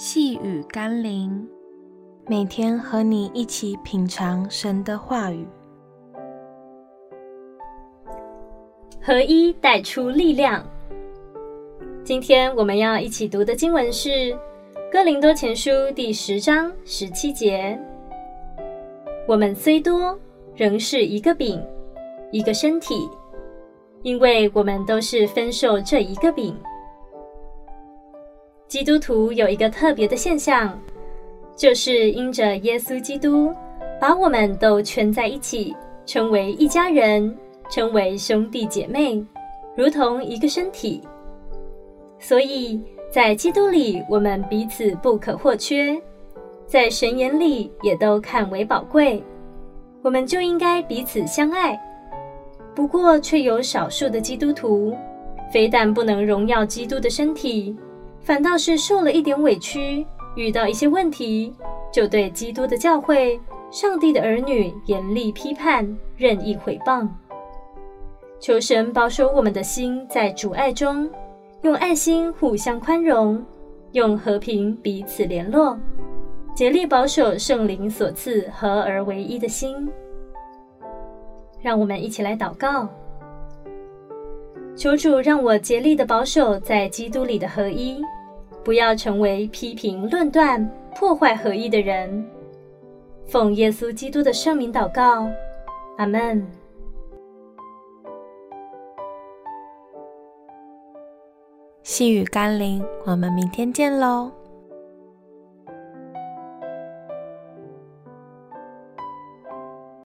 细雨甘霖，每天和你一起品尝神的话语，合一带出力量。今天我们要一起读的经文是《哥林多前书》第十章十七节：“我们虽多，仍是一个饼，一个身体，因为我们都是分受这一个饼。”基督徒有一个特别的现象，就是因着耶稣基督把我们都圈在一起，称为一家人，称为兄弟姐妹，如同一个身体。所以在基督里，我们彼此不可或缺，在神眼里也都看为宝贵，我们就应该彼此相爱。不过，却有少数的基督徒，非但不能荣耀基督的身体。反倒是受了一点委屈，遇到一些问题，就对基督的教会、上帝的儿女严厉批判、任意毁谤。求神保守我们的心在主爱中，用爱心互相宽容，用和平彼此联络，竭力保守圣灵所赐合而为一的心。让我们一起来祷告。求主让我竭力的保守在基督里的合一，不要成为批评、论断、破坏合一的人。奉耶稣基督的圣名祷告，阿门。细雨甘霖，我们明天见喽。